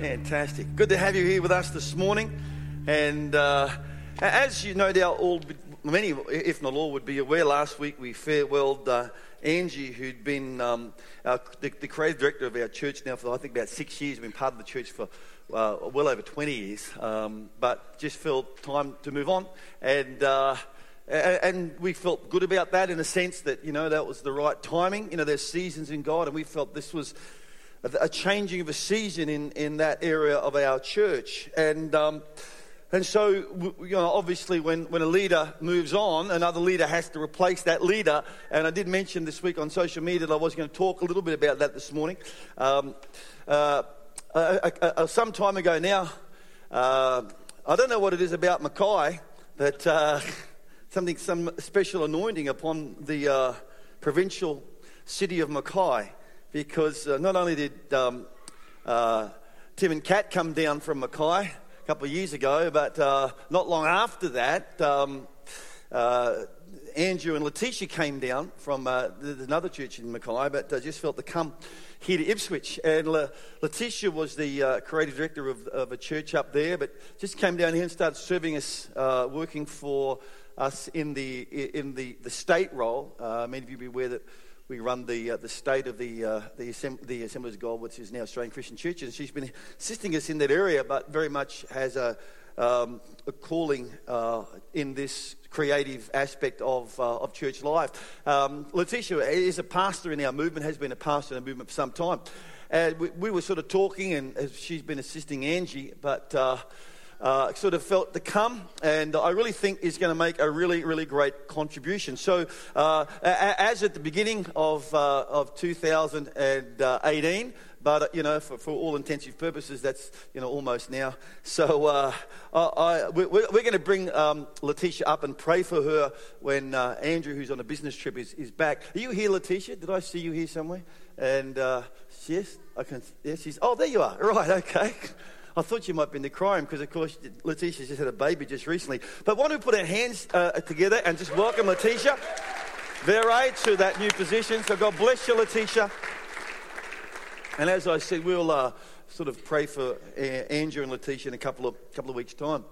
Fantastic. Good to have you here with us this morning. And uh, as you no doubt all, many, if not all, would be aware, last week we farewelled uh, Angie, who'd been um, our, the, the, creative director of our church now for, I think, about six years. Been part of the church for uh, well over 20 years. Um, but just felt time to move on. And uh, and we felt good about that in a sense that, you know, that was the right timing. You know, there's seasons in God, and we felt this was a changing of a season in, in that area of our church. And, um, and so, you know, obviously, when, when a leader moves on, another leader has to replace that leader. And I did mention this week on social media that I was going to talk a little bit about that this morning. Um, uh, uh, uh, uh some time ago now, uh, I don't know what it is about Mackay, but uh, something, some special anointing upon the provincial city of Mackay because uh, not only did um, uh, Tim and Kat come down from Mackay a couple of years ago, but uh, not long after that, um, uh, Andrew and Letitia came down from uh, another church in Mackay, but I just felt to come here to Ipswich. And Le- Letitia was the uh, creative director of, of, a church up there, but just came down here and started serving us, working for us in the in the, the state role. many of you be aware that we run the, uh, the state of the, uh, the, Assemb- the Assemblies of God, which is now Australian Christian Churches. She's been assisting us in that area, but very much has a, um, a calling uh, in this creative aspect of, uh, of church life. Um, Letitia is a pastor in our movement, has been a pastor in the movement for some time. And we, we were sort of talking, and she's been assisting Angie, but uh, uh, sort of felt to come, and I really think is going to make a really, really great contribution. So, uh, as at the beginning of, uh, of 2018, but you know, for, for all intensive purposes, that's you know almost now. So uh, I, we're, we're going to bring um, Letitia up and pray for her when uh, Andrew, who's on a business trip, is, is back. Are you here, Letitia? Did I see you here somewhere? And uh, yes, I can. Yes, she's. Oh, there you are. Right. Okay. I thought you might be in the crime because, of course, Letitia just had a baby just recently. But why don't we put our hands uh, together and just welcome Letitia Very to that new position. So God bless you, Letitia. And as I said, we'll uh, sort of pray for Andrew and Letitia in a couple of, couple of weeks' time.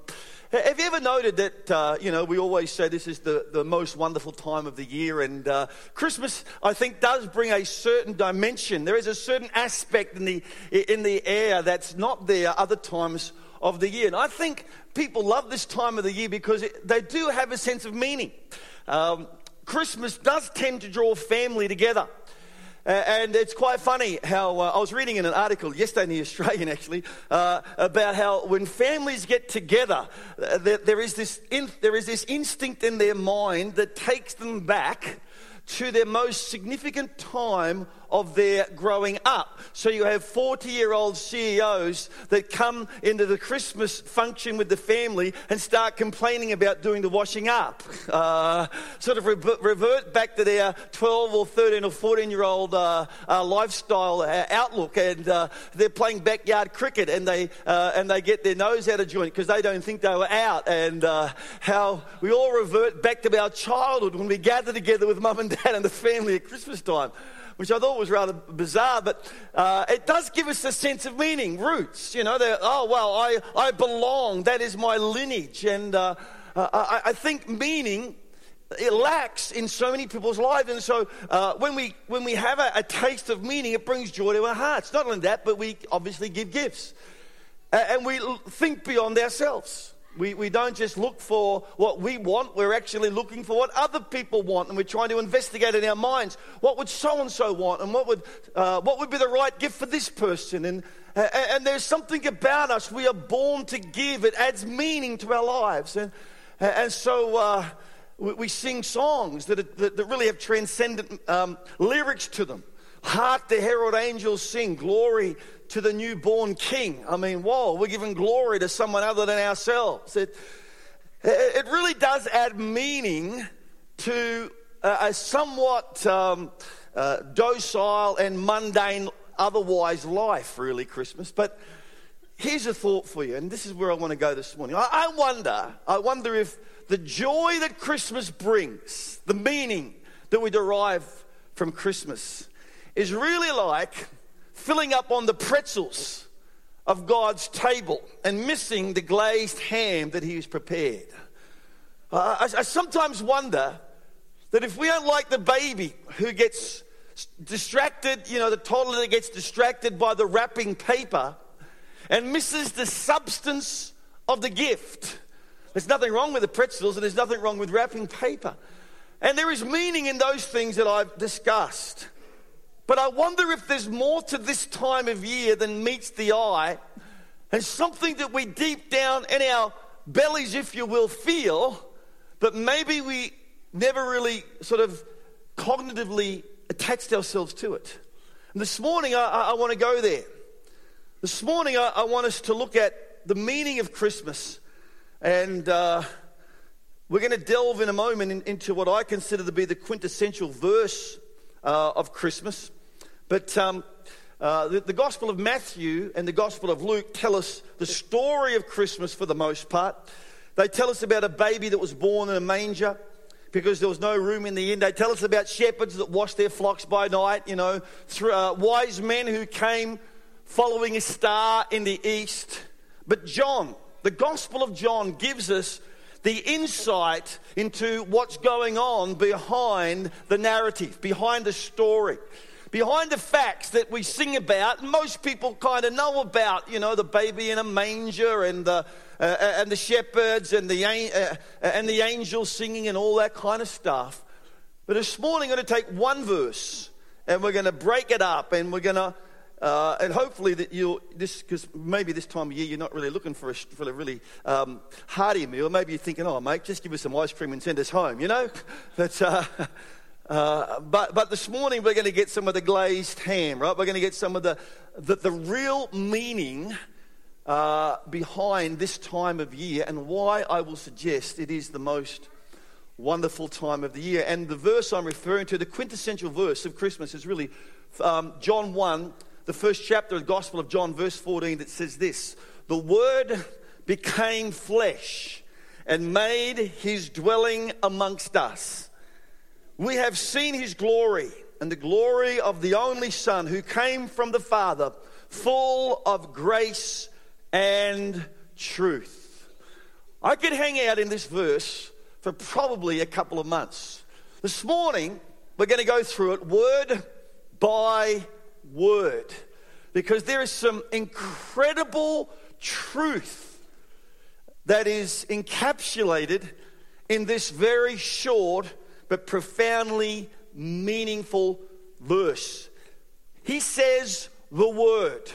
Have you ever noted that, uh, you know, we always say this is the, the most wonderful time of the year, and uh, Christmas, I think, does bring a certain dimension. There is a certain aspect in the, in the air that's not there other times of the year. And I think people love this time of the year because it, they do have a sense of meaning. Um, Christmas does tend to draw family together. And it's quite funny how uh, I was reading in an article yesterday in the Australian actually uh, about how when families get together, uh, there, there, is this in, there is this instinct in their mind that takes them back to their most significant time of their growing up. So you have 40 year old CEOs that come into the Christmas function with the family and start complaining about doing the washing up. Uh, sort of re- revert back to their 12 or 13 or 14 year old uh, uh, lifestyle uh, outlook. And uh, they're playing backyard cricket and they, uh, and they get their nose out of joint because they don't think they were out. And how we all revert back to our childhood when we gather together with mum and dad and the family at Christmas time which I thought was rather bizarre, but uh, it does give us a sense of meaning, roots. You know, oh, well, I, I belong, that is my lineage. And uh, I, I, think meaning it lacks in so many people's lives. And so uh, when, we, when we have a, a, taste of meaning, it brings joy to our hearts. Not only that, but we obviously give gifts. and we think beyond ourselves. We, we don't just look for what we want, we're actually looking for what other people want, and we're trying to investigate in our minds what would so and so want, and what would, uh, what would be the right gift for this person. And, uh, and there's something about us, we are born to give, it adds meaning to our lives. And, and so uh, we, we, sing songs that, that, that really have transcendent um, lyrics to them. Hark the herald angels sing, glory to the newborn king. I mean, whoa, we're giving glory to someone other than ourselves. It, it really does add meaning to a somewhat um, uh, docile and mundane, otherwise life, really, Christmas. But here's a thought for you, and this is where I want to go this morning. I, I wonder, I wonder if the joy that Christmas brings, the meaning that we derive from Christmas, is really like filling up on the pretzels of God's table and missing the glazed ham that He has prepared. I, I sometimes wonder that if we don't like the baby who gets distracted, you know, the toddler that gets distracted by the wrapping paper and misses the substance of the gift. There's nothing wrong with the pretzels and there's nothing wrong with wrapping paper. And there is meaning in those things that I've discussed. But I wonder if there's more to this time of year than meets the eye and something that we deep down in our bellies, if you will, feel, but maybe we never really sort of cognitively attached ourselves to it. And this morning, I, I, I want to go there. This morning, I, I, want us to look at the meaning of Christmas. And uh, we're going to delve in a moment in, into what I consider to be the quintessential verse uh, of Christmas. But um, uh, the, the, Gospel of Matthew and the Gospel of Luke tell us the story of Christmas for the most part. They tell us about a baby that was born in a manger because there was no room in the inn. They tell us about shepherds that washed their flocks by night, you know, through, uh, wise men who came following a star in the east. But John, the Gospel of John, gives us the insight into what's going on behind the narrative, behind the story behind the facts that we sing about, most people kind of know about, you know, the baby in a manger and the, uh, and the shepherds and the, uh, and the angels singing and all that kind of stuff. But this morning, I'm going to take one verse and we're going to break it up and we're going to uh, and hopefully that you'll this because maybe this time of year you're not really looking for a, for a really um, hearty meal. Maybe you're thinking, "Oh, mate, just give us some ice cream and send us home," you know. But uh, uh, but, but this morning we're going to get some of the glazed ham, right? We're going to get some of the, the, the real meaning uh, behind this time of year and why I will suggest it is the most wonderful time of the year. And the verse I'm referring to, the quintessential verse of Christmas, is really um, John 1, the first chapter of the Gospel of John, verse 14, that says this The Word became flesh and made his dwelling amongst us. We have seen his glory and the glory of the only Son who came from the Father, full of grace and truth. I could hang out in this verse for probably a couple of months. This morning, we're going to go through it word by word because there is some incredible truth that is encapsulated in this very short but profoundly meaningful verse. He says the word,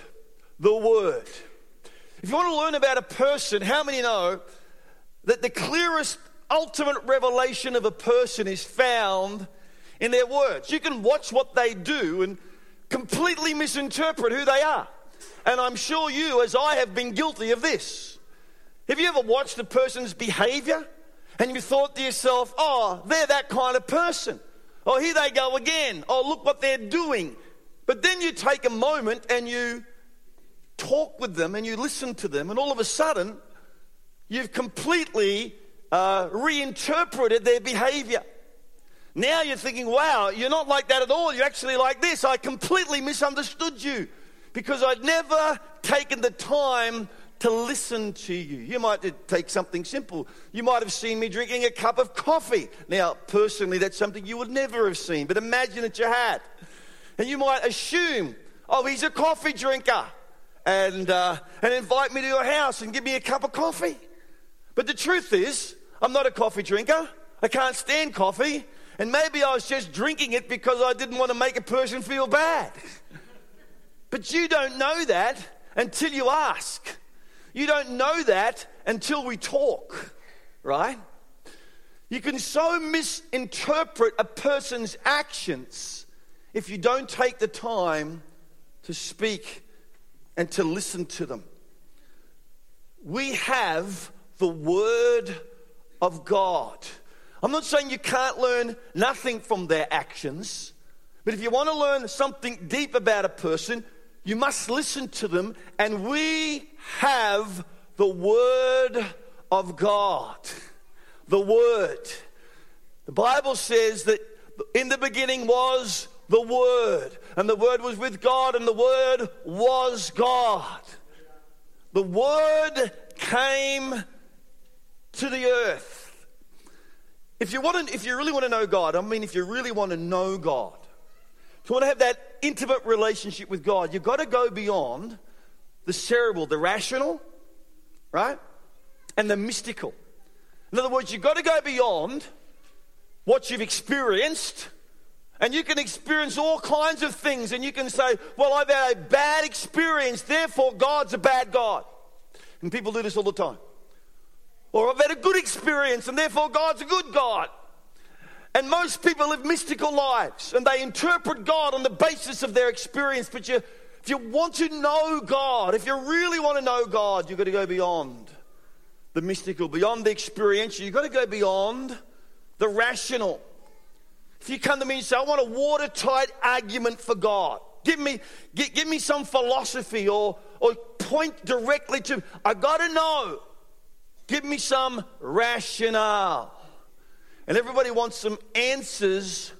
the word. If you want to learn about a person, how many know that the clearest ultimate revelation of a person is found in their words? You can watch what they do and completely misinterpret who they are. And I'm sure you, as I have been guilty of this. Have you ever watched a person's behavior? And you thought to yourself, oh, they're that kind of person. Oh, here they go again. Oh, look what they're doing. But then you take a moment and you talk with them and you listen to them, and all of a sudden, you've completely uh, reinterpreted their behavior. Now you're thinking, wow, you're not like that at all. You're actually like this. I completely misunderstood you because I'd never taken the time to listen to you. You might take something simple. You might have seen me drinking a cup of coffee. Now, personally, that's something you would never have seen, but imagine that you had. And you might assume, oh, he's a coffee drinker, and, uh, and invite me to your house and give me a cup of coffee. But the truth is, I'm not a coffee drinker. I can't stand coffee. And maybe I was just drinking it because I didn't want to make a person feel bad. But you don't know that until you ask. You don't know that until we talk, right? You can so misinterpret a person's actions if you don't take the time to speak and to listen to them. We have the Word of God. I'm not saying you can't learn nothing from their actions, but if you want to learn something deep about a person, you must listen to them, and we have the Word of God. The Word. The Bible says that in the beginning was the Word, and the Word was with God, and the Word was God. the Word came to the earth. If you, want to, if you really want to know God, I mean, if you really want to know God, if you want to have that intimate relationship with God, you've got to go beyond the cerebral, the rational, right? And the mystical. In other words, you've got to go beyond what you've experienced. And you can experience all kinds of things, and you can say, Well, I've had a bad experience, therefore God's a bad God. And people do this all the time. Or I've had a good experience and therefore God's a good God. And most people live mystical lives and they interpret God on the basis of their experience. But you, if you want to know God, if you really want to know God, you've got to go beyond the mystical, beyond the experiential. You've got to go beyond the rational. If you come to me and say, I want a watertight argument for God, give me, give, give me some philosophy or, or point directly to, I got to know Give me some rationale. And everybody wants some answers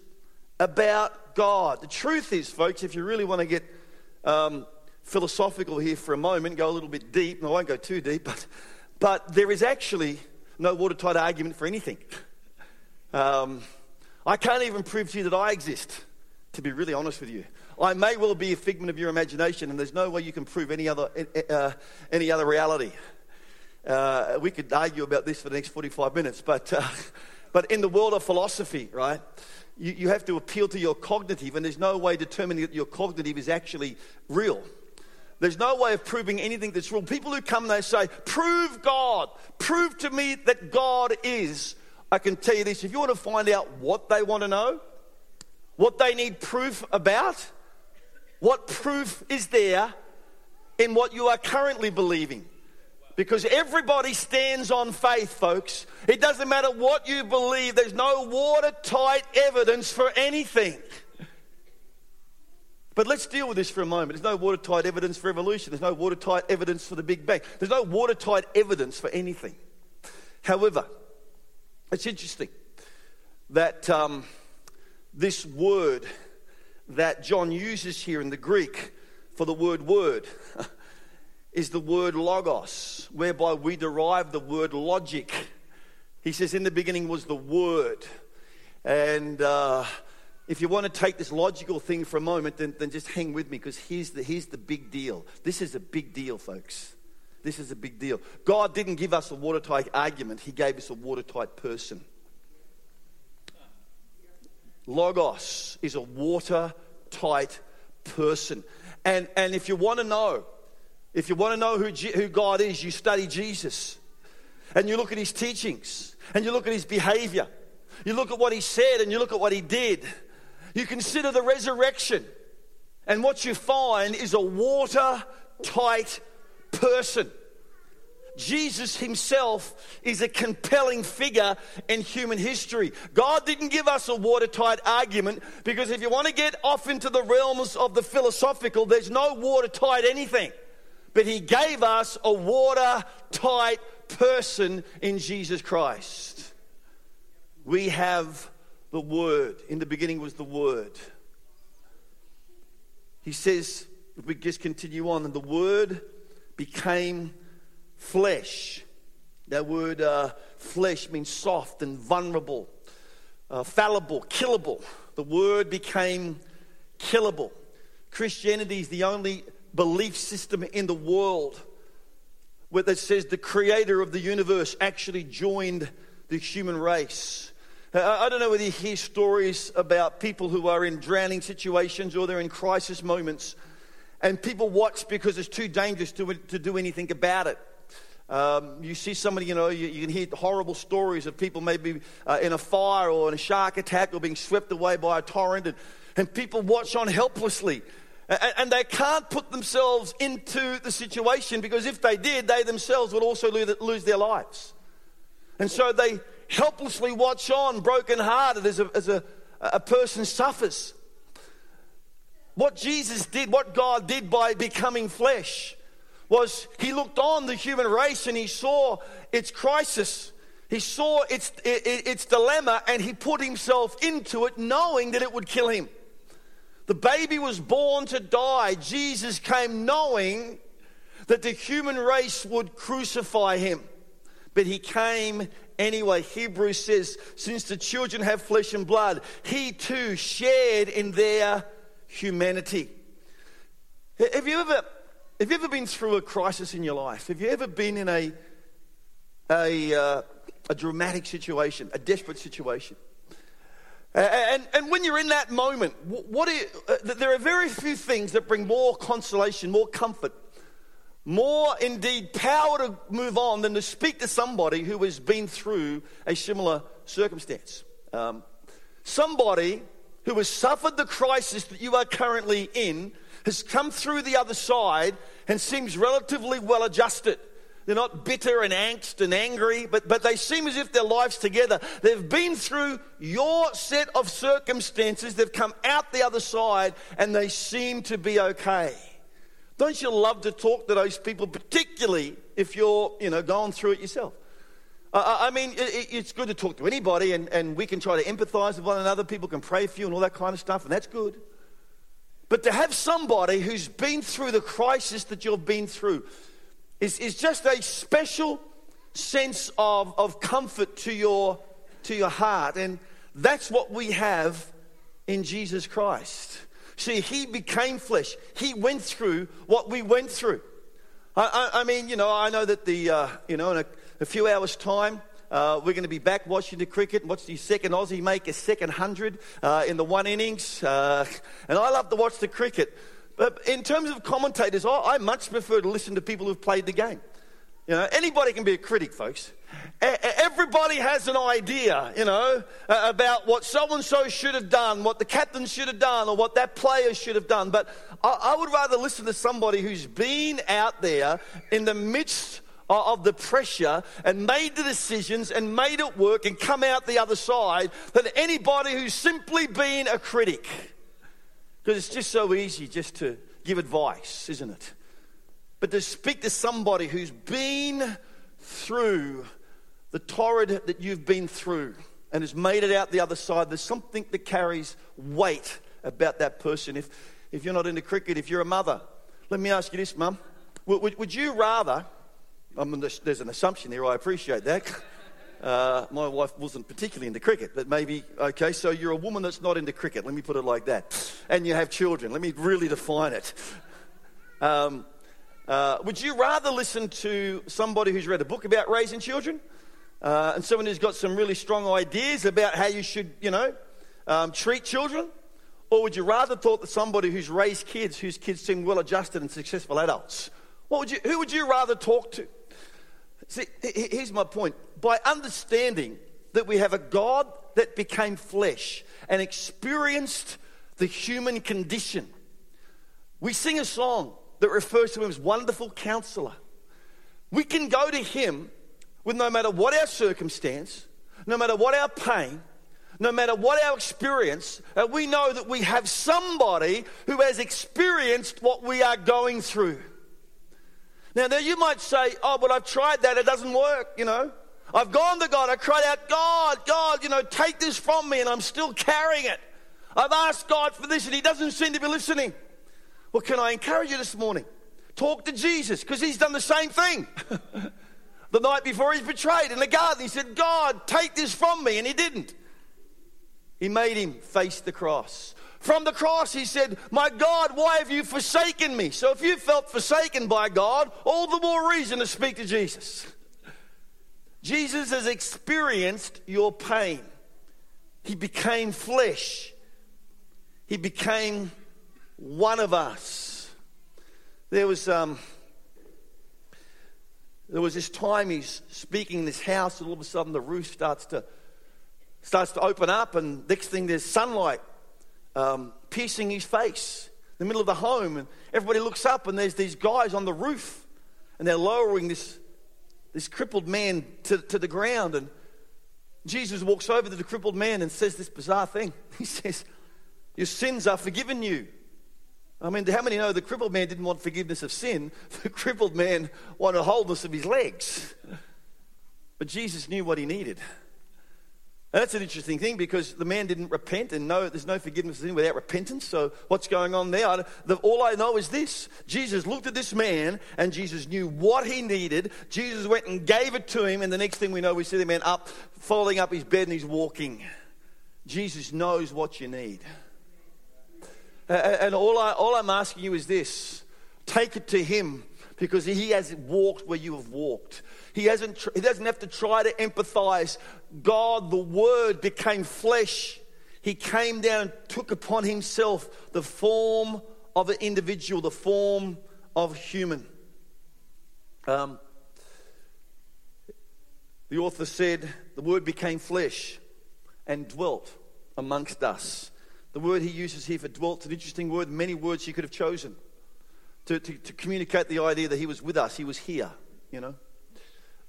about God. The truth is, folks, if you really want to get um, philosophical here for a moment, go a little bit deep, and I won't go too deep, but, but there is actually no watertight argument for anything. Um, I can't even prove to you that I exist, to be really honest with you. I may well be a figment of your imagination, and there's no way you can prove any other, uh, any other reality. Uh, we could argue about this for the next 45 minutes, but, uh, but in the world of philosophy, right, you, you have to appeal to your cognitive, and there's no way determining that your cognitive is actually real. There's no way of proving anything that's real. People who come, they say, Prove God, prove to me that God is. I can tell you this if you want to find out what they want to know, what they need proof about, what proof is there in what you are currently believing. Because everybody stands on faith, folks. It doesn't matter what you believe, there's no watertight evidence for anything. But let's deal with this for a moment. There's no watertight evidence for evolution. There's no watertight evidence for the Big Bang. There's no watertight evidence for anything. However, it's interesting that um, this word that John uses here in the Greek for the word word is the word logos, whereby we derive the word logic. He says, In the beginning was the word. And uh, if you want to take this logical thing for a moment, then, then just hang with me because here's the, here's the big deal. This is a big deal, folks. This is a big deal. God didn't give us a watertight argument, He gave us a watertight person. Logos is a watertight person. And, and if you want to know if you want to know who, who God is, you study Jesus. And you look at his teachings. And you look at his behavior. You look at what he said and you look at what he did. You consider the resurrection. And what you find is a watertight person. Jesus himself is a compelling figure in human history. God didn't give us a watertight argument because if you want to get off into the realms of the philosophical, there's no watertight anything but He gave us a watertight person in Jesus Christ. We have the Word. In the beginning was the Word. He says, if we just continue on, and the Word became flesh. That word uh, flesh means soft and vulnerable, uh, fallible, killable. The Word became killable. Christianity is the only belief system in the world where that says the creator of the universe actually joined the human race. I don't know whether you hear stories about people who are in drowning situations or they're in crisis moments, and people watch because it's too dangerous to, to do anything about it. Um, you see somebody, you know, you, you, can hear horrible stories of people maybe uh, in a fire or in a shark attack or being swept away by a torrent, and, and people watch on helplessly and they can't put themselves into the situation because if they did, they themselves would also lose their lives. And so they helplessly watch on, brokenhearted, as a, as a, a person suffers. What Jesus did, what God did by becoming flesh, was He looked on the human race and He saw its crisis. He saw its, its dilemma and He put Himself into it, knowing that it would kill Him. The baby was born to die. Jesus came knowing that the human race would crucify him. But he came anyway. Hebrews says, since the children have flesh and blood, he too shared in their humanity. Have you ever, have you ever been through a crisis in your life? Have you ever been in a, a, uh, a dramatic situation, a desperate situation? And, and when you're in that moment, what you, uh, there are very few things that bring more consolation, more comfort, more indeed power to move on than to speak to somebody who has been through a similar circumstance. Um, somebody who has suffered the crisis that you are currently in has come through the other side and seems relatively well adjusted. They're not bitter and angst and angry, but, but they seem as if their lives together. They've been through your set of circumstances, they've come out the other side, and they seem to be okay. Don't you love to talk to those people, particularly if you're, you know, going through it yourself? I mean, it's good to talk to anybody, and, and we can try to empathize with one another. People can pray for you and all that kind of stuff, and that's good. But to have somebody who's been through the crisis that you've been through, is, is just a special sense of, of comfort to your, to your heart. And that's what we have in Jesus Christ. See, He became flesh, He went through what we went through. I, I, I mean, you know, I know that the, uh, you know, in a, a few hours' time, uh, we're going to be back watching the cricket and watch the second Aussie make a second hundred uh, in the one innings. Uh, and I love to watch the cricket. But in terms of commentators, I, I much prefer to listen to people who've played the game. You know, anybody can be a critic, folks. Everybody has an idea, you know, about what so and so should have done, what the captain should have done, or what that player should have done. But I would rather listen to somebody who's been out there in the midst of the pressure and made the decisions and made it work and come out the other side than anybody who's simply been a critic. Because it's just so easy just to give advice, isn't it? But to speak to somebody who's been through the torrid that you've been through and has made it out the other side, there's something that carries weight about that person. If, if you're not into cricket, if you're a mother, let me ask you this, Mum. Would, would, would you rather, I mean, there's an assumption there, I appreciate that. Uh, my wife wasn't particularly into cricket, but maybe, okay, so you're a woman that's not into cricket, let me put it like that. And you have children, let me really define it. Um, uh, would you rather listen to somebody who's read a book about raising children uh, and someone who's got some really strong ideas about how you should, you know, um, treat children? Or would you rather talk to somebody who's raised kids, whose kids seem well adjusted and successful adults? What would you, who would you rather talk to? See, here's my point. By understanding that we have a God that became flesh and experienced the human condition, we sing a song that refers to him as wonderful counselor. We can go to him with no matter what our circumstance, no matter what our pain, no matter what our experience, we know that we have somebody who has experienced what we are going through. Now, now you might say, oh, but I've tried that, it doesn't work, you know. I've gone to God, I cried out, God, God, you know, take this from me, and I'm still carrying it. I've asked God for this, and He doesn't seem to be listening. Well, can I encourage you this morning? Talk to Jesus, because He's done the same thing. the night before He's betrayed in the garden, He said, God, take this from me, and He didn't. He made Him face the cross. From the cross, he said, My God, why have you forsaken me? So if you felt forsaken by God, all the more reason to speak to Jesus. Jesus has experienced your pain. He became flesh. He became one of us. There was, um, there was this time he's speaking in this house, and all of a sudden the roof starts to, starts to open up, and next thing there's sunlight um, piercing his face in the middle of the home. And everybody looks up, and there's these guys on the roof, and they're lowering this, this crippled man to, to the ground. And Jesus walks over to the crippled man and says this bizarre thing. He says, Your sins are forgiven you. I mean, how many know the crippled man didn't want forgiveness of sin? The crippled man wanted wholeness of his legs. But Jesus knew what he needed. And that's an interesting thing because the man didn't repent, and no, there's no forgiveness without repentance. So, what's going on there? I, the, all I know is this Jesus looked at this man, and Jesus knew what he needed. Jesus went and gave it to him, and the next thing we know, we see the man up, folding up his bed, and he's walking. Jesus knows what you need. And all, I, all I'm asking you is this take it to him because he has walked where you have walked. He, hasn't, he doesn't have to try to empathize. God, the Word, became flesh. He came down and took upon himself the form of an individual, the form of human. Um, the author said, The Word became flesh and dwelt amongst us. The word he uses here for dwelt, is an interesting word, many words he could have chosen to, to, to communicate the idea that he was with us, he was here, you know.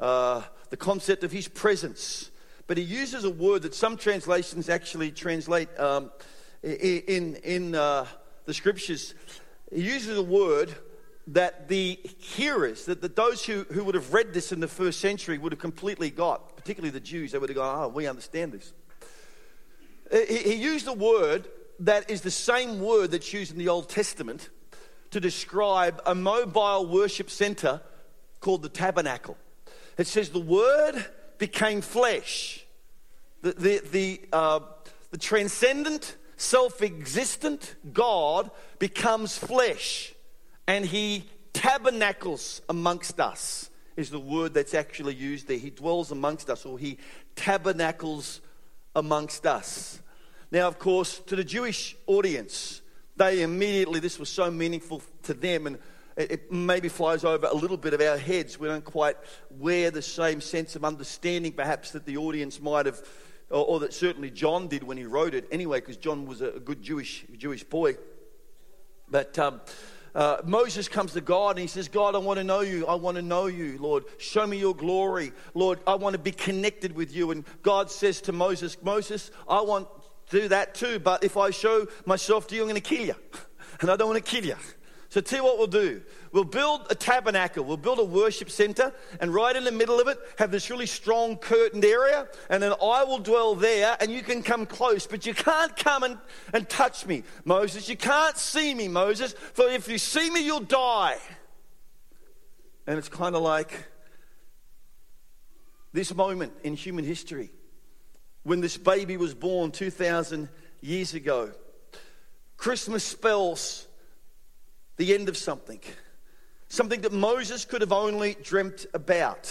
Uh, the concept of his presence. But he uses a word that some translations actually translate um, in, in uh, the scriptures. He uses a word that the hearers, that, that those who, who would have read this in the first century would have completely got, particularly the Jews, they would have gone, oh, we understand this. He, he used a word that is the same word that's used in the Old Testament to describe a mobile worship center called the tabernacle. It says the word became flesh. The, the, the, uh, the transcendent, self existent God becomes flesh and he tabernacles amongst us, is the word that's actually used there. He dwells amongst us or he tabernacles amongst us. Now, of course, to the Jewish audience, they immediately, this was so meaningful to them, and it, maybe flies over a little bit of our heads. We don't quite wear the same sense of understanding, perhaps, that the audience might have, or, or that certainly John did when he wrote it anyway, because John was a, a good Jewish, Jewish boy. But um, uh, Moses comes to God and he says, God, I want to know you. I want to know you, Lord. Show me your glory. Lord, I want to be connected with you. And God says to Moses, Moses, I want to do that too, but if I show myself to you, I'm going to kill you. And I don't want to kill you. So, tell you what we'll do. We'll build a tabernacle, we'll build a worship center, and right in the middle of it, have this really strong curtained area, and then I will dwell there, and you can come close, but you can't come and, and touch me, Moses. You can't see me, Moses, for if you see me, you'll die. And it's kind of like this moment in human history when this baby was born 2,000 years ago. Christmas spells the end of something, something that Moses could have only dreamt about.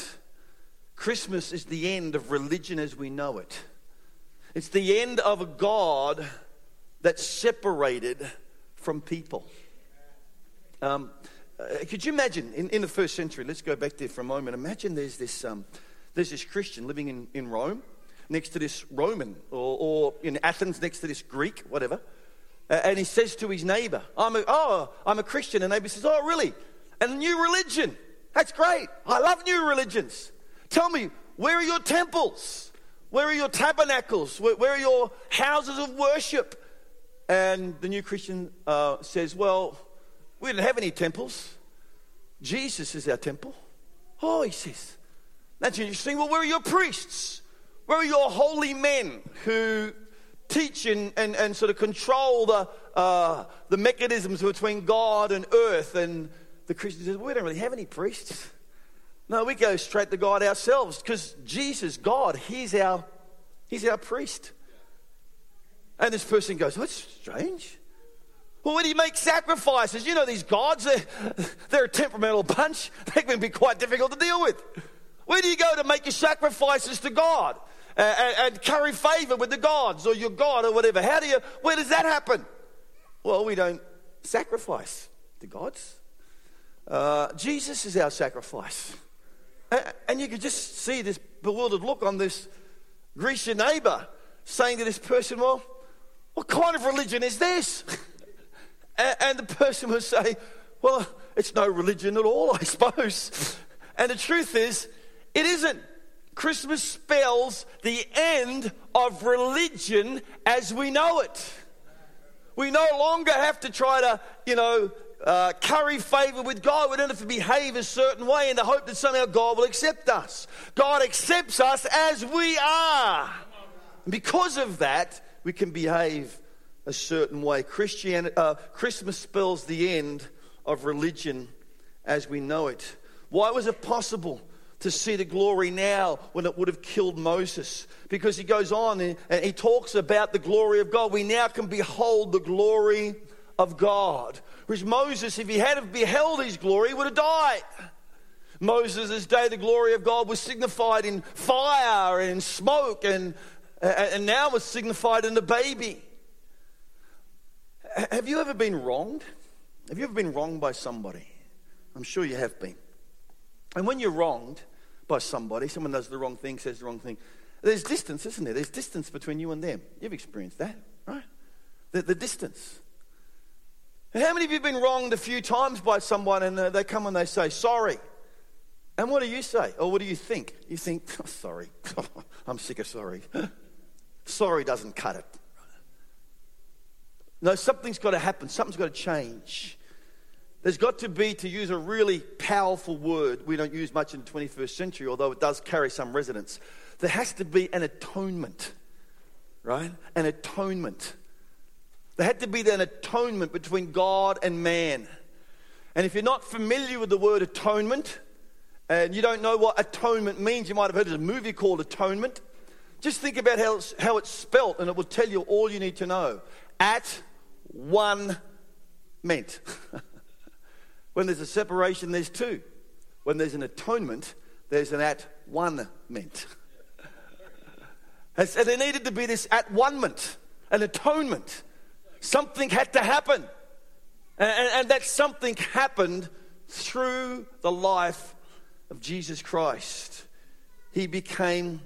Christmas is the end of religion as we know it. It's the end of a God that's separated from people. Um, uh, could you imagine in, in the first century? Let's go back there for a moment. Imagine there's this, um, there's this Christian living in, in Rome next to this Roman, or, or in Athens next to this Greek, whatever and he says to his neighbor, I'm a, Oh, I'm a Christian. And the neighbor says, Oh, really? And a new religion. That's great. I love new religions. Tell me, where are your temples? Where are your tabernacles? Where, where are your houses of worship? And the new Christian uh, says, Well, we don't have any temples. Jesus is our temple. Oh, he says. That's interesting. Well, where are your priests? Where are your holy men who teach and, and, and sort of control the, uh, the mechanisms between God and earth. And the Christian says, we don't really have any priests. No, we go straight to God ourselves because Jesus, God, He's our, He's our priest. And this person goes, That's strange. Well, when do you make sacrifices? You know, these gods, they're, they're a temperamental bunch. They can be quite difficult to deal with. Where do you go to make your sacrifices to God? And, and curry favor with the gods or your God or whatever. How do you, where does that happen? Well, we don't sacrifice to gods. Uh, Jesus is our sacrifice. And you could just see this bewildered look on this Grecian neighbor saying to this person, Well, what kind of religion is this? And the person would say, Well, it's no religion at all, I suppose. And the truth is, it isn't. Christmas spells the end of religion as we know it. We no longer have to try to, you know, uh, curry favor with God. We don't have to behave a certain way in the hope that somehow God will accept us. God accepts us as we are. And because of that, we can behave a certain way. Christianity, uh, Christmas spells the end of religion as we know it. Why was it possible to see the glory now when it would have killed Moses? Because he goes on and, he talks about the glory of God. We now can behold the glory of God. Whereas Moses, if he had beheld his glory, would have died. Moses' day, the glory of God was signified in fire and in smoke, and, and now it's signified in the baby. Have you ever been wronged? Have you ever been wronged by somebody? I'm sure you have been. And when you're wronged by somebody, someone does the wrong thing, says the wrong thing, there's distance, isn't there? There's distance between you and them. You've experienced that, right? The, the distance. And how many of you have been wronged a few times by someone and they come and they say, sorry? And what do you say? Or what do you think? You think, oh, sorry. I'm sick of sorry. sorry doesn't cut it. No, something's got to happen. Something's got to change. There's got to be, to use a really powerful word we don't use much in the 21st century, although it does carry some resonance. There has to be an atonement, right? An atonement. There had to be an atonement between God and man. And if you're not familiar with the word atonement, and you don't know what atonement means, you might have heard of a movie called Atonement. Just think about how it's, how it's spelt, and it will tell you all you need to know. At one meant. when there's a separation, there's two. When there's an atonement, there's an at one meant. and there needed to be this at one meant, an atonement. Something had to happen. And, and, and that something happened through the life of Jesus Christ. He became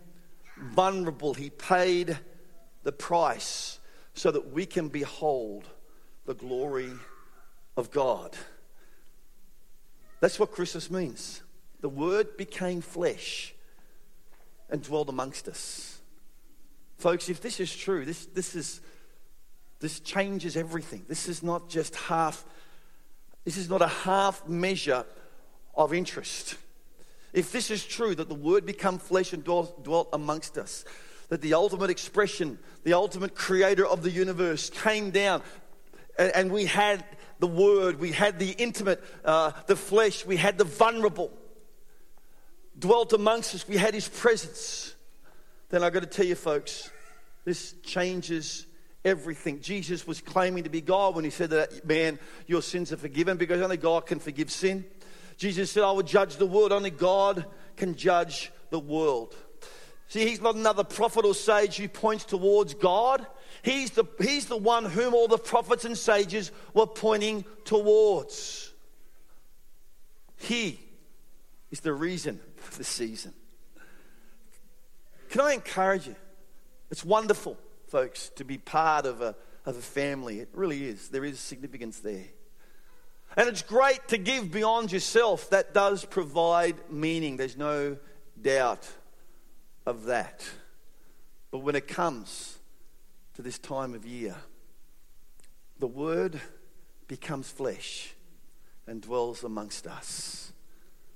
vulnerable, he paid the price so that we can behold the glory of God. That's what Christmas means. The Word became flesh and dwelled amongst us. Folks, if this is true, this, this, is, this changes everything. This is not just half, this is not a half measure of interest. If this is true, that the Word become flesh and dwelt, dwelt amongst us, that the ultimate expression, the ultimate creator of the universe came down, and, and we had the Word, we had the intimate, uh, the flesh, we had the vulnerable, dwelt amongst us, we had His presence. Then I've got to tell you, folks, this changes everything. Jesus was claiming to be God when he said that, man, your sins are forgiven because only God can forgive sin. Jesus said, I will judge the world. Only God can judge the world. See, he's not another prophet or sage who points towards God. He's the, he's the one whom all the prophets and sages were pointing towards. He is the reason for the season. Can I encourage you? It's wonderful, folks, to be part of a, of a family. It really is. There is significance there. And it's great to give beyond yourself. That does provide meaning. There's no doubt of that. But when it comes to this time of year, the Word becomes flesh and dwells amongst us.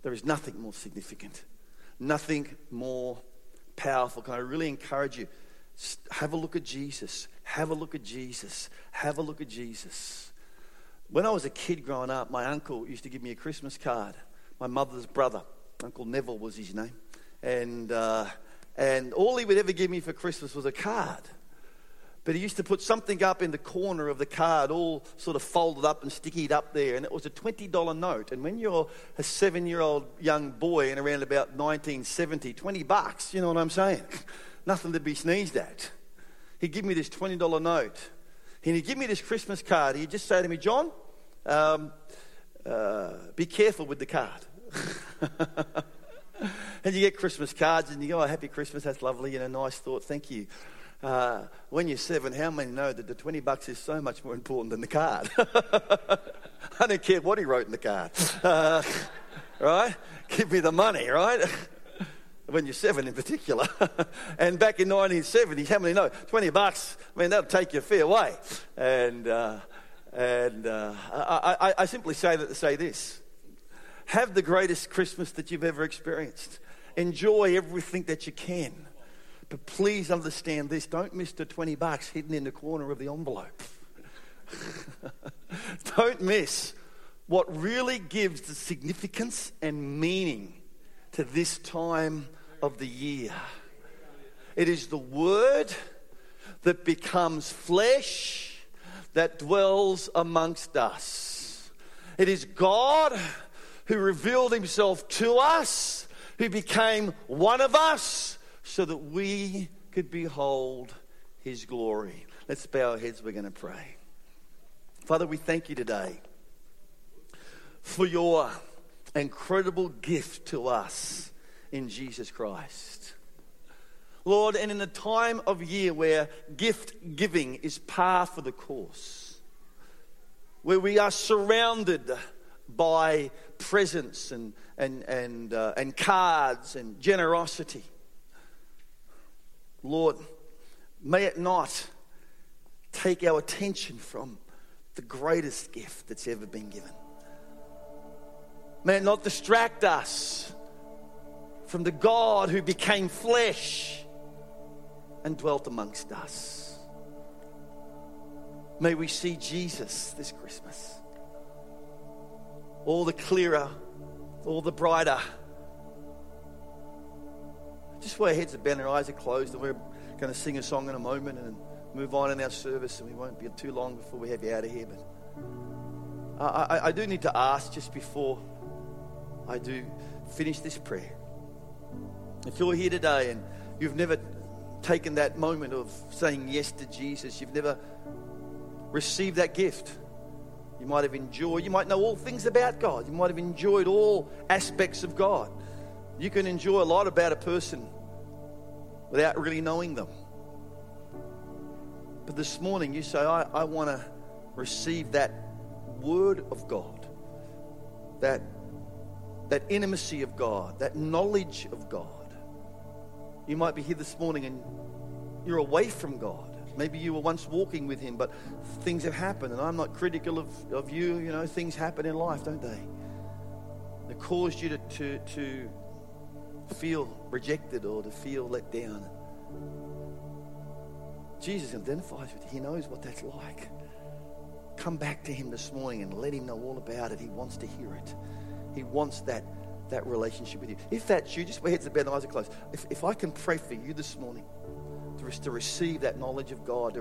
There is nothing more significant, nothing more powerful. Can I really encourage you? Have a look at Jesus. Have a look at Jesus. Have a look at Jesus. When I was a kid growing up, my uncle used to give me a Christmas card. My mother's brother, Uncle Neville was his name. And, uh, and all he would ever give me for Christmas was a card. But he used to put something up in the corner of the card, all sort of folded up and stickied up there. And it was a $20 note. And when you're a seven year old young boy in around about 1970, 20 bucks, you know what I'm saying? Nothing to be sneezed at. He'd give me this $20 note. And he'd give me this Christmas card. He'd just say to me, John, um, uh, be careful with the card. and you get Christmas cards and you go, oh, happy Christmas, that's lovely, you know, nice thought, thank you. Uh, when you're seven, how many know that the 20 bucks is so much more important than the card? I don't care what he wrote in the card. Uh, right? Give me the money, right? when you're seven in particular. and back in 1970, how many know? 20 bucks, I mean, that'll take you a fair way. And, uh, and uh, I, I, I, simply say that say this have the greatest Christmas that you've ever experienced. Enjoy everything that you can. But please understand this don't miss the 20 bucks hidden in the corner of the envelope. don't miss what really gives the significance and meaning to this time of the year. It is the Word that becomes flesh that dwells amongst us. It is God who revealed Himself to us, who became one of us, so that we could behold His glory. Let's bow our heads, we're going to pray. Father, we thank you today for your incredible gift to us in Jesus Christ. Lord, and in a time of year where gift giving is par for the course, where we are surrounded by presents and, and, and, uh, and cards and generosity, Lord, may it not take our attention from the greatest gift that's ever been given. May it not distract us from the God who became flesh and dwelt amongst us. May we see Jesus this Christmas. All the clearer, all the brighter. Just while our heads are bent, and our eyes are closed, and we're going to sing a song in a moment and move on in our service, and we won't be too long before we have you out of here. But I, I, I do need to ask just before I do finish this prayer. If you're here today and you've never taken that moment of saying yes to Jesus, you've never received that gift, you might have enjoyed, you might know all things about God, you might have enjoyed all aspects of God. You can enjoy a lot about a person without really knowing them. But this morning you say, I, I want to receive that word of God, that that intimacy of God, that knowledge of God. You might be here this morning and you're away from God. Maybe you were once walking with Him, but things have happened, and I'm not critical of, of you. You know, things happen in life, don't they? They caused you to, to, to feel rejected or to feel let down. Jesus identifies with you, He knows what that's like. Come back to Him this morning and let Him know all about it. He wants to hear it. He wants that, that relationship with you. If that's you, just my heads are bent, eyes are closed. If, if I can pray for you this morning to, to receive that knowledge of God, to,